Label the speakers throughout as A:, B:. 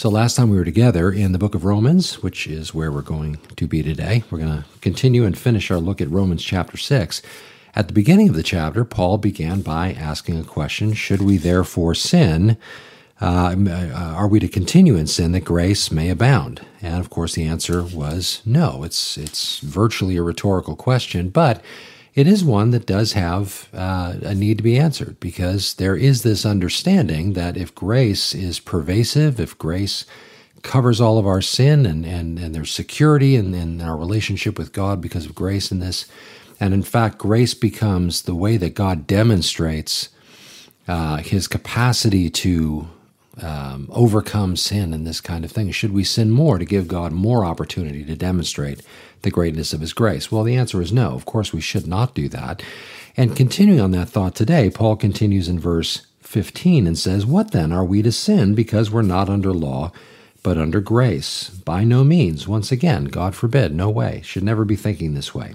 A: So, last time we were together in the book of Romans, which is where we're going to be today, we're going to continue and finish our look at Romans chapter 6. At the beginning of the chapter, Paul began by asking a question Should we therefore sin? Uh, uh, are we to continue in sin that grace may abound? And of course, the answer was no. It's, it's virtually a rhetorical question, but it is one that does have uh, a need to be answered because there is this understanding that if grace is pervasive, if grace covers all of our sin and, and, and there's security in, in our relationship with God because of grace in this, and in fact, grace becomes the way that God demonstrates uh, his capacity to um, overcome sin and this kind of thing? Should we sin more to give God more opportunity to demonstrate the greatness of His grace? Well, the answer is no. Of course, we should not do that. And continuing on that thought today, Paul continues in verse 15 and says, What then? Are we to sin because we're not under law, but under grace? By no means. Once again, God forbid, no way. Should never be thinking this way.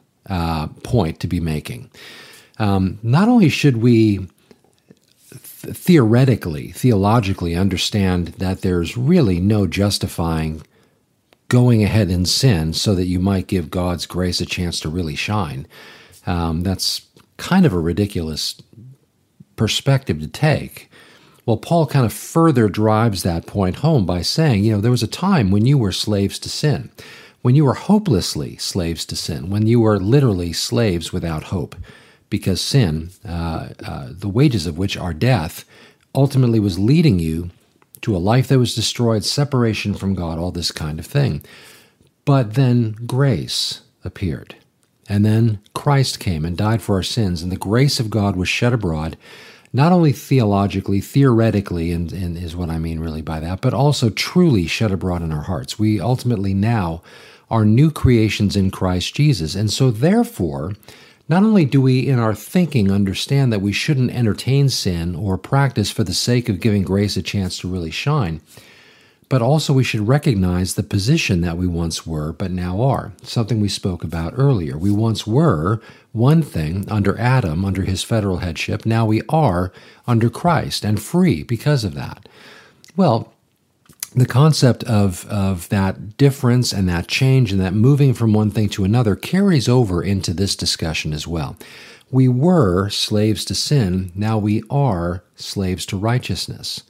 A: uh, point to be making. Um, not only should we th- theoretically, theologically understand that there's really no justifying going ahead in sin so that you might give God's grace a chance to really shine. Um, that's kind of a ridiculous perspective to take. Well, Paul kind of further drives that point home by saying, you know, there was a time when you were slaves to sin when you were hopelessly slaves to sin, when you were literally slaves without hope, because sin, uh, uh, the wages of which are death, ultimately was leading you to a life that was destroyed, separation from God, all this kind of thing. But then grace appeared. And then Christ came and died for our sins, and the grace of God was shed abroad not only theologically, theoretically, and, and, is what I mean really by that, but also truly shed abroad in our hearts. We ultimately now are new creations in Christ Jesus. And so, therefore, not only do we in our thinking understand that we shouldn't entertain sin or practice for the sake of giving grace a chance to really shine, but also we should recognize the position that we once were but now are, something we spoke about earlier. We once were one thing under Adam, under his federal headship. Now we are under Christ and free because of that. Well, the concept of, of that difference and that change and that moving from one thing to another carries over into this discussion as well. We were slaves to sin, now we are slaves to righteousness.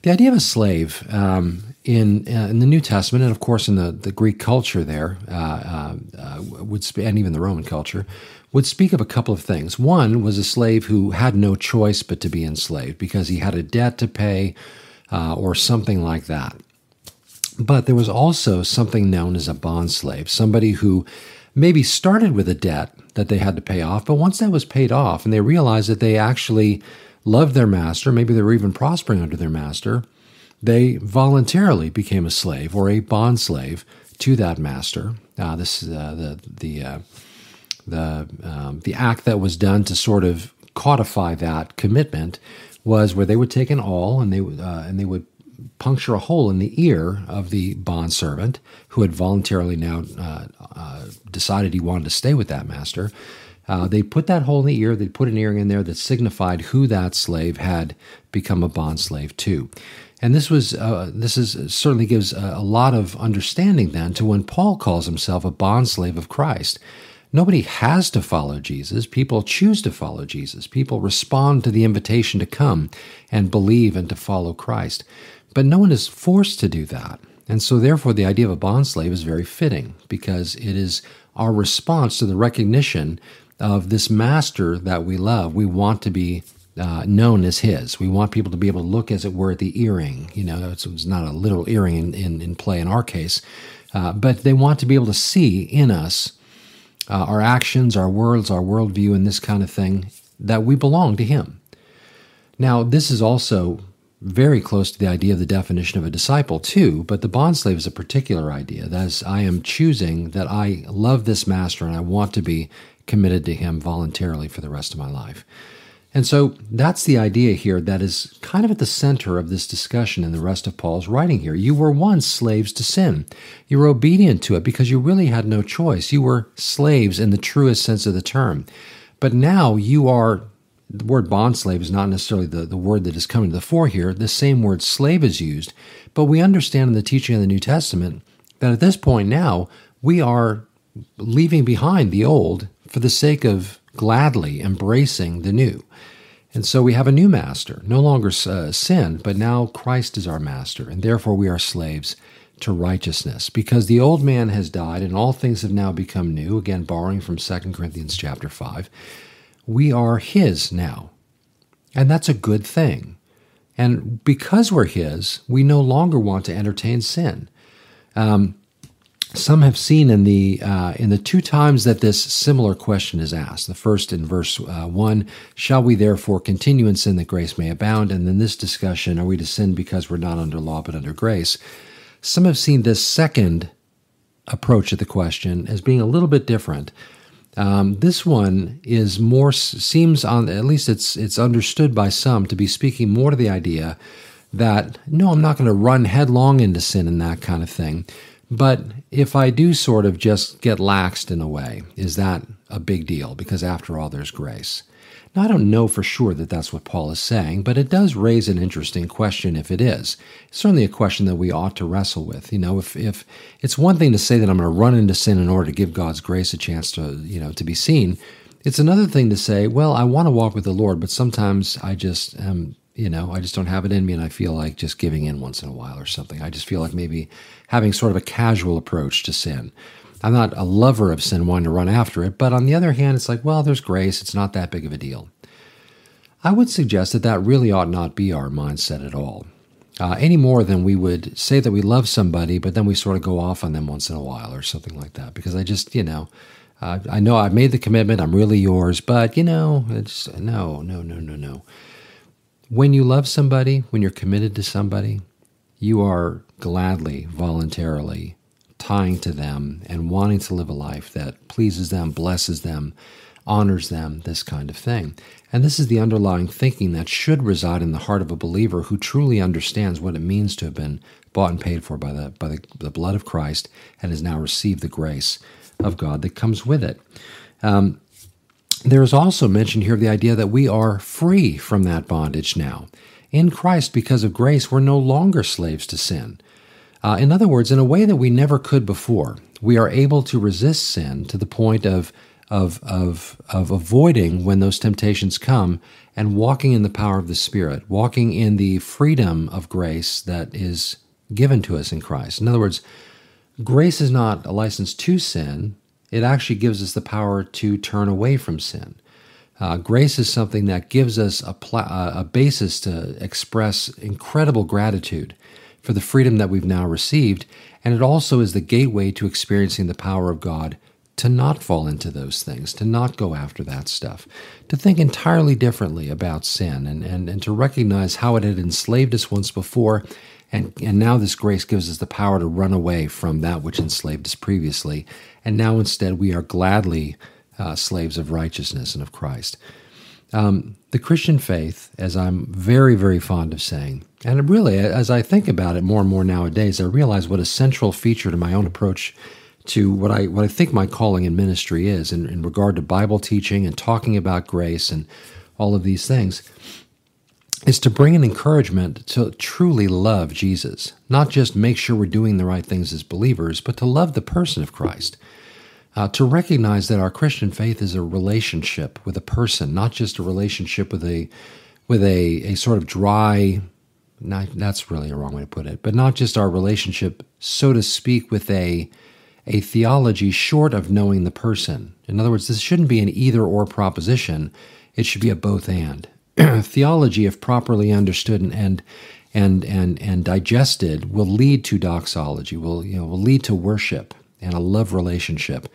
A: The idea of a slave um, in uh, in the New Testament, and of course in the, the Greek culture there, uh, uh, would sp- and even the Roman culture, would speak of a couple of things. One was a slave who had no choice but to be enslaved because he had a debt to pay uh, or something like that. But there was also something known as a bond slave, somebody who maybe started with a debt that they had to pay off, but once that was paid off and they realized that they actually loved their master, maybe they were even prospering under their master, they voluntarily became a slave or a bond slave to that master. Uh, this is uh, the the uh, the um, the act that was done to sort of codify that commitment was where they would take an awl and they would uh, and they would puncture a hole in the ear of the bond servant who had voluntarily now uh, uh, decided he wanted to stay with that master. Uh, they put that hole in the ear, they put an earring in there that signified who that slave had become a bond slave to. And this was uh, this is certainly gives a, a lot of understanding then to when Paul calls himself a bond slave of Christ. Nobody has to follow Jesus. People choose to follow Jesus. People respond to the invitation to come and believe and to follow Christ. But no one is forced to do that. And so, therefore, the idea of a bond slave is very fitting because it is our response to the recognition of this master that we love. We want to be uh, known as his. We want people to be able to look, as it were, at the earring. You know, it's, it's not a literal earring in, in, in play in our case, uh, but they want to be able to see in us uh, our actions, our words, our worldview, and this kind of thing that we belong to him. Now, this is also very close to the idea of the definition of a disciple, too, but the bondslave is a particular idea. That is, I am choosing that I love this master and I want to be committed to him voluntarily for the rest of my life. And so that's the idea here that is kind of at the center of this discussion in the rest of Paul's writing here. You were once slaves to sin. You were obedient to it because you really had no choice. You were slaves in the truest sense of the term. But now you are, the word bond slave is not necessarily the, the word that is coming to the fore here. The same word slave is used. But we understand in the teaching of the New Testament that at this point now, we are leaving behind the old for the sake of gladly embracing the new. And so we have a new master, no longer uh, sin, but now Christ is our master, and therefore we are slaves to righteousness. Because the old man has died and all things have now become new again borrowing from 2 corinthians chapter 5 we are his now. And that's a good thing. And because we're his we no longer want to entertain sin. Um, some have seen in the uh, in the two times that this similar question is asked. The first in verse uh, one: "Shall we therefore continue in sin that grace may abound?" And then this discussion: "Are we to sin because we're not under law but under grace?" Some have seen this second approach to the question as being a little bit different. Um, this one is more seems on at least it's it's understood by some to be speaking more to the idea that no, I'm not going to run headlong into sin and that kind of thing but if I do sort of just get laxed in a way, is that a big deal? Because after all, there's grace. Now, I don't know for sure that that's what Paul is saying, but it does raise an interesting question if it is. It's certainly a question that we ought to wrestle with. You know, if, if it's one thing to say that I'm going to run into sin in order to give God's grace a chance to, you know, to be seen, it's another thing to say, well, I want to walk with the Lord, but sometimes I just am you know, I just don't have it in me and I feel like just giving in once in a while or something. I just feel like maybe having sort of a casual approach to sin. I'm not a lover of sin, wanting to run after it, but on the other hand, it's like, well, there's grace. It's not that big of a deal. I would suggest that that really ought not be our mindset at all. Uh, any more than we would say that we love somebody, but then we sort of go off on them once in a while or something like that. Because I just, you know, uh, I know I've made the commitment, I'm really yours, but, you know, it's no, no, no, no, no. When you love somebody, when you're committed to somebody, you are gladly, voluntarily tying to them and wanting to live a life that pleases them, blesses them, honors them, this kind of thing. And this is the underlying thinking that should reside in the heart of a believer who truly understands what it means to have been bought and paid for by the, by the, the blood of Christ and has now received the grace of God that comes with it. Um, there is also mentioned here the idea that we are free from that bondage now. In Christ, because of grace, we're no longer slaves to sin. Uh, in other words, in a way that we never could before, we are able to resist sin to the point of, of, of, of avoiding when those temptations come and walking in the power of the Spirit, walking in the freedom of grace that is given to us in Christ. In other words, grace is not a license to sin, it actually gives us the power to turn away from sin. Uh, grace is something that gives us a, pl- uh, a basis to express incredible gratitude for the freedom that we've now received, and it also is the gateway to experiencing the power of God to not fall into those things, to not go after that stuff, to think entirely differently about sin, and, and, and to recognize how it had enslaved us once before and, and now this grace gives us the power to run away from that which enslaved us previously. And now instead we are gladly uh, slaves of righteousness and of Christ. Um, the Christian faith, as I'm very, very fond of saying, and really, as I think about it more and more nowadays, I realize what a central feature to my own approach to what I what I think my calling in ministry is in, in regard to Bible teaching and talking about grace and all of these things is to bring an encouragement to truly love Jesus, not just make sure we're doing the right things as believers, but to love the person of Christ. Uh, to recognize that our Christian faith is a relationship with a person, not just a relationship with a with a, a sort of dry not, that's really a wrong way to put it, but not just our relationship, so to speak, with a a theology short of knowing the person. In other words, this shouldn't be an either or proposition. It should be a both and. theology, if properly understood and, and and and and digested, will lead to doxology. Will you know will lead to worship and a love relationship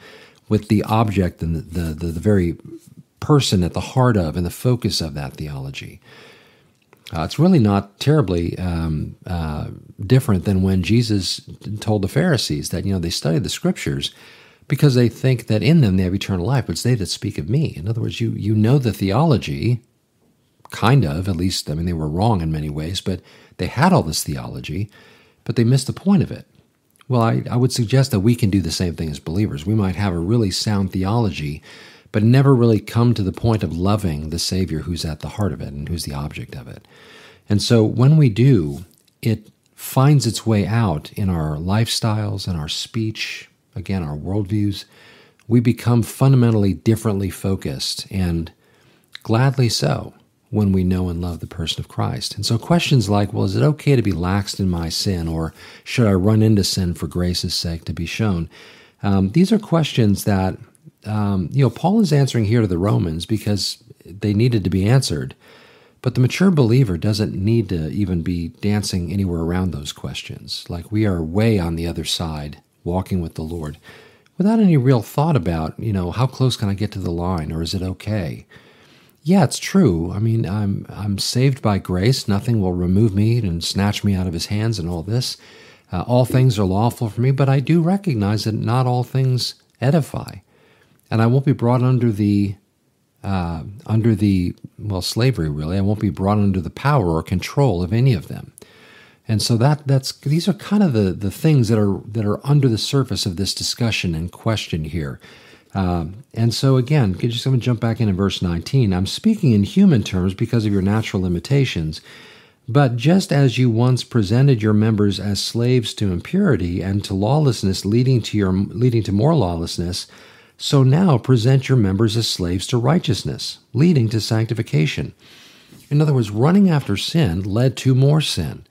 A: with the object and the the, the, very person at the heart of and the focus of that theology. Uh, it's really not terribly um, uh, different than when Jesus told the Pharisees that you know they study the scriptures because they think that in them they have eternal life, but it's they that speak of me. In other words, you you know the theology, kind of at least. I mean, they were wrong in many ways, but they had all this theology, but they missed the point of it. Well, I, I would suggest that we can do the same thing as believers. We might have a really sound theology, but never really come to the point of loving the Savior who's at the heart of it and who's the object of it. And so when we do, it finds its way out in our lifestyles and our speech, again, our worldviews. We become fundamentally differently focused, and gladly so when we know and love the person of Christ. And so questions like, well, is it okay to be laxed in my sin, or should I run into sin for grace's sake to be shown? Um, these are questions that um, you know Paul is answering here to the Romans because they needed to be answered. But the mature believer doesn't need to even be dancing anywhere around those questions. Like we are way on the other side, walking with the Lord, without any real thought about, you know, how close can I get to the line, or is it okay? Yeah, it's true. I mean, I'm I'm saved by grace. Nothing will remove me and snatch me out of His hands, and all this. Uh, all things are lawful for me, but I do recognize that not all things edify, and I won't be brought under the uh, under the well slavery. Really, I won't be brought under the power or control of any of them. And so that that's these are kind of the the things that are that are under the surface of this discussion and question here. Um, and so, again, just going to jump back in in verse 19. I'm speaking in human terms because of your natural limitations. But just as you once presented your members as slaves to impurity and to lawlessness, leading to your leading to more lawlessness, so now present your members as slaves to righteousness, leading to sanctification. In other words, running after sin led to more sin,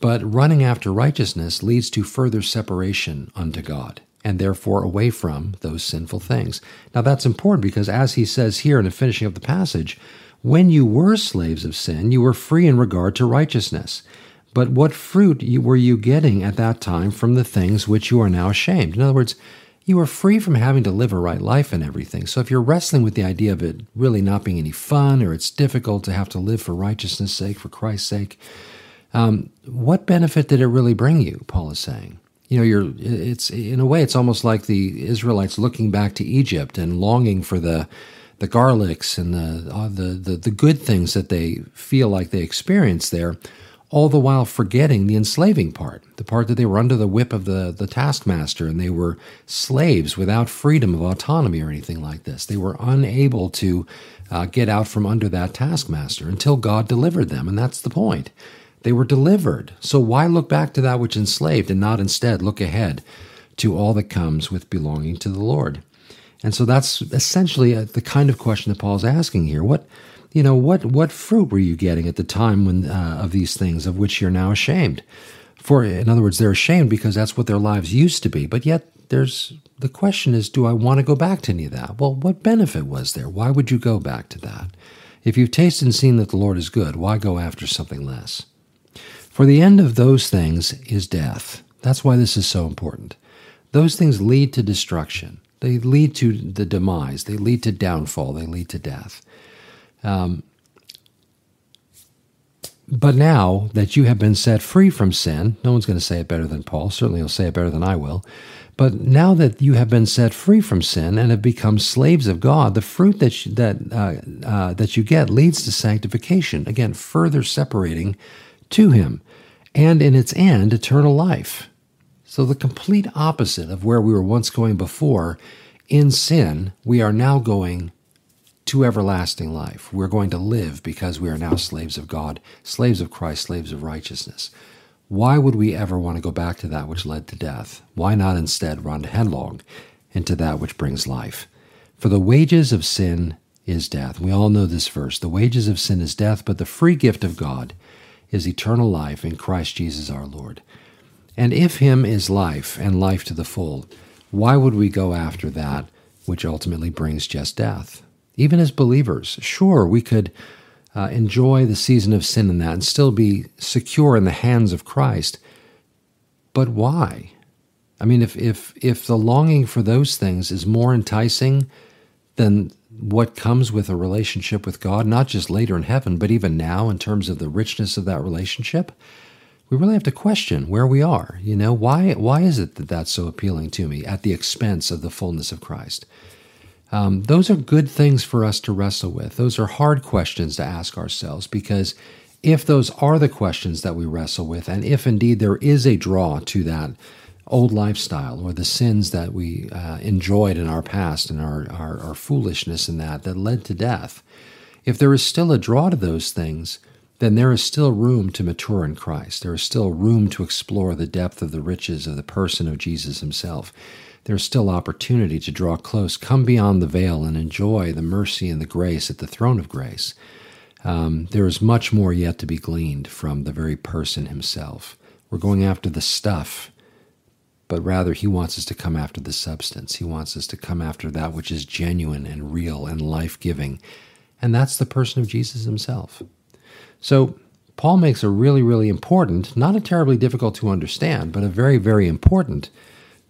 A: but running after righteousness leads to further separation unto God and therefore away from those sinful things. Now, that's important because, as he says here in the finishing of the passage, when you were slaves of sin, you were free in regard to righteousness. But what fruit were you getting at that time from the things which you are now ashamed? In other words, you were free from having to live a right life and everything. So if you're wrestling with the idea of it really not being any fun or it's difficult to have to live for righteousness' sake, for Christ's sake, um, what benefit did it really bring you? Paul is saying you know you're it's in a way it's almost like the Israelites looking back to Egypt and longing for the the garlics and the, uh, the the the good things that they feel like they experience there all the while forgetting the enslaving part the part that they were under the whip of the the taskmaster and they were slaves without freedom of autonomy or anything like this. They were unable to uh, get out from under that taskmaster until God delivered them and that's the point they were delivered. So why look back to that which enslaved and not instead look ahead to all that comes with belonging to the Lord? And so that's essentially uh, the kind of question that Paul's asking here. What, you know, what what fruit were you getting at the time when uh, of these things of which you're now ashamed? For in other words, they're ashamed because that's what their lives used to be. But yet, there's the question is, do I want to go back to any of that? Well, what benefit was there? Why would you go back to that? If you've tasted and seen that the Lord is good, why go after something less? For the end of those things is death. That's why this is so important. Those things lead to destruction. They lead to the demise. They lead to downfall. They lead to death. Um, but now that you have been set free from sin, no one's going to say it better than Paul. Certainly, he'll say it better than I will. But now that you have been set free from sin and have become slaves of God, the fruit that you, that uh, uh, that you get leads to sanctification. Again, further separating to Him and in its end, eternal life. So, the complete opposite of where we were once going before. In sin, we are now going to everlasting life. We're going to live because we are now slaves of God, slaves of Christ, slaves of righteousness. Why would we ever want to go back to that which led to death? Why not instead run headlong into that which brings life? For the wages of sin is death. We all know this verse. The wages of sin is death, but the free gift of God is eternal life in Christ Jesus our Lord. And if Him is life and life to the full, why would we go after that which ultimately brings just death? Even as believers, sure, we could uh, enjoy the season of sin in that and still be secure in the hands of Christ. But why? I mean, if, if, if the longing for those things is more enticing than what comes with a relationship with God, not just later in heaven, but even now in terms of the richness of that relationship, we really have to question where we are. You know, why why is it that that's so appealing to me at the expense of the fullness of Christ? Um, those are good things for us to wrestle with. Those are hard questions to ask ourselves because if those are the questions that we wrestle with, and if indeed there is a draw to that old lifestyle or the sins that we uh, enjoyed in our past and our, our, our foolishness in that that led to death, if there is still a draw to those things, then there is still room to mature in Christ. There is still room to explore the depth of the riches of the person of Jesus himself. There's still opportunity to draw close, come beyond the veil, and enjoy the mercy and the grace at the throne of grace. Um, there is much more yet to be gleaned from the very person himself. We're going after the stuff but rather he wants us to come after the substance. He wants us to come after that which is genuine and real and life giving. And that's the person of Jesus himself. So, Paul makes a really, really important, not a terribly difficult to understand, but a very, very important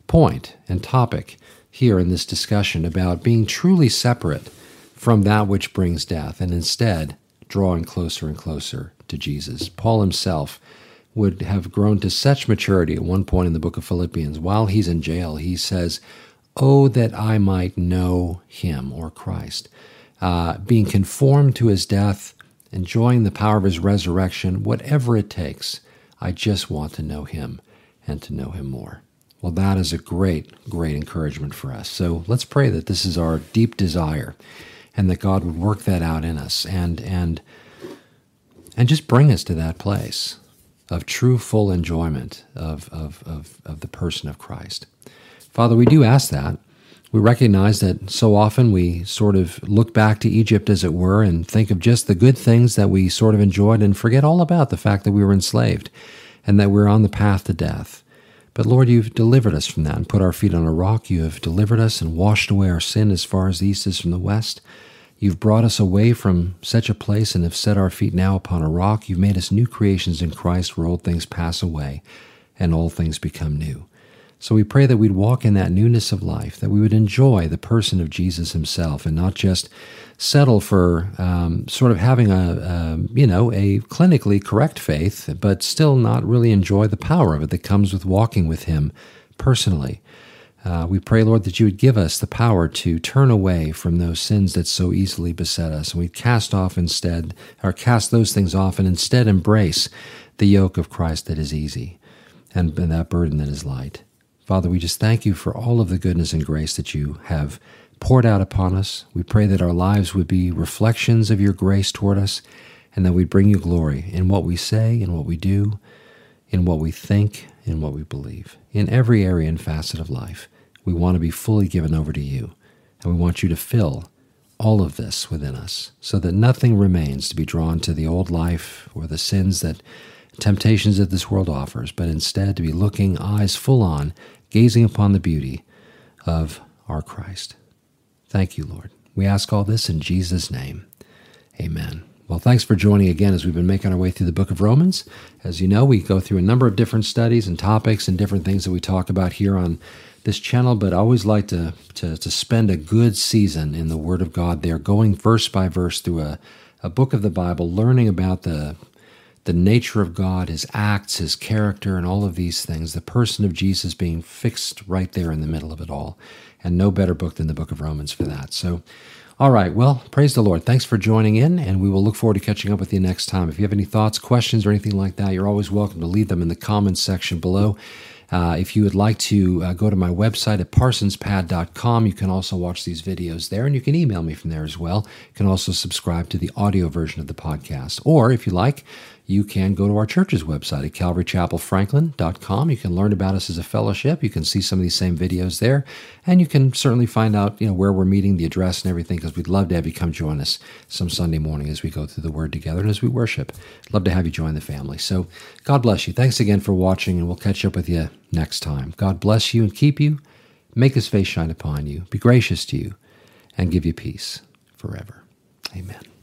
A: point and topic here in this discussion about being truly separate from that which brings death and instead drawing closer and closer to Jesus. Paul himself would have grown to such maturity at one point in the book of Philippians. While he's in jail, he says, Oh, that I might know him or Christ. Uh, being conformed to his death, enjoying the power of his resurrection, whatever it takes, I just want to know him and to know him more. Well, that is a great, great encouragement for us. So let's pray that this is our deep desire and that God would work that out in us and, and, and just bring us to that place of true full enjoyment of, of, of, of the person of Christ. Father, we do ask that. We recognize that so often we sort of look back to Egypt, as it were, and think of just the good things that we sort of enjoyed and forget all about the fact that we were enslaved and that we're on the path to death. But Lord, you've delivered us from that and put our feet on a rock. You have delivered us and washed away our sin as far as the east is from the west. You've brought us away from such a place and have set our feet now upon a rock. You've made us new creations in Christ where old things pass away and all things become new. So we pray that we'd walk in that newness of life, that we would enjoy the person of Jesus himself and not just settle for um, sort of having a, a, you know, a clinically correct faith, but still not really enjoy the power of it that comes with walking with him personally. Uh, we pray, Lord, that you would give us the power to turn away from those sins that so easily beset us, and we cast off instead, or cast those things off, and instead embrace the yoke of Christ that is easy and, and that burden that is light. Father, we just thank you for all of the goodness and grace that you have poured out upon us. We pray that our lives would be reflections of your grace toward us, and that we'd bring you glory in what we say, in what we do, in what we think, in what we believe, in every area and facet of life. We want to be fully given over to you, and we want you to fill all of this within us so that nothing remains to be drawn to the old life or the sins that temptations that this world offers, but instead to be looking eyes full on, gazing upon the beauty of our Christ. Thank you, Lord. We ask all this in Jesus' name. Amen. Well, thanks for joining again as we've been making our way through the book of Romans. As you know, we go through a number of different studies and topics and different things that we talk about here on this channel, but I always like to, to, to spend a good season in the Word of God there, going verse by verse through a, a book of the Bible, learning about the, the nature of God, His acts, His character, and all of these things, the person of Jesus being fixed right there in the middle of it all. And no better book than the book of Romans for that. So, all right, well, praise the Lord. Thanks for joining in, and we will look forward to catching up with you next time. If you have any thoughts, questions, or anything like that, you're always welcome to leave them in the comments section below. Uh, if you would like to uh, go to my website at parsonspad.com, you can also watch these videos there, and you can email me from there as well. You can also subscribe to the audio version of the podcast. Or if you like, you can go to our church's website at calvarychapelfranklin.com. You can learn about us as a fellowship. You can see some of these same videos there, and you can certainly find out, you know, where we're meeting, the address, and everything. Because we'd love to have you come join us some Sunday morning as we go through the Word together and as we worship. Love to have you join the family. So, God bless you. Thanks again for watching, and we'll catch up with you next time. God bless you and keep you. Make His face shine upon you. Be gracious to you, and give you peace forever. Amen.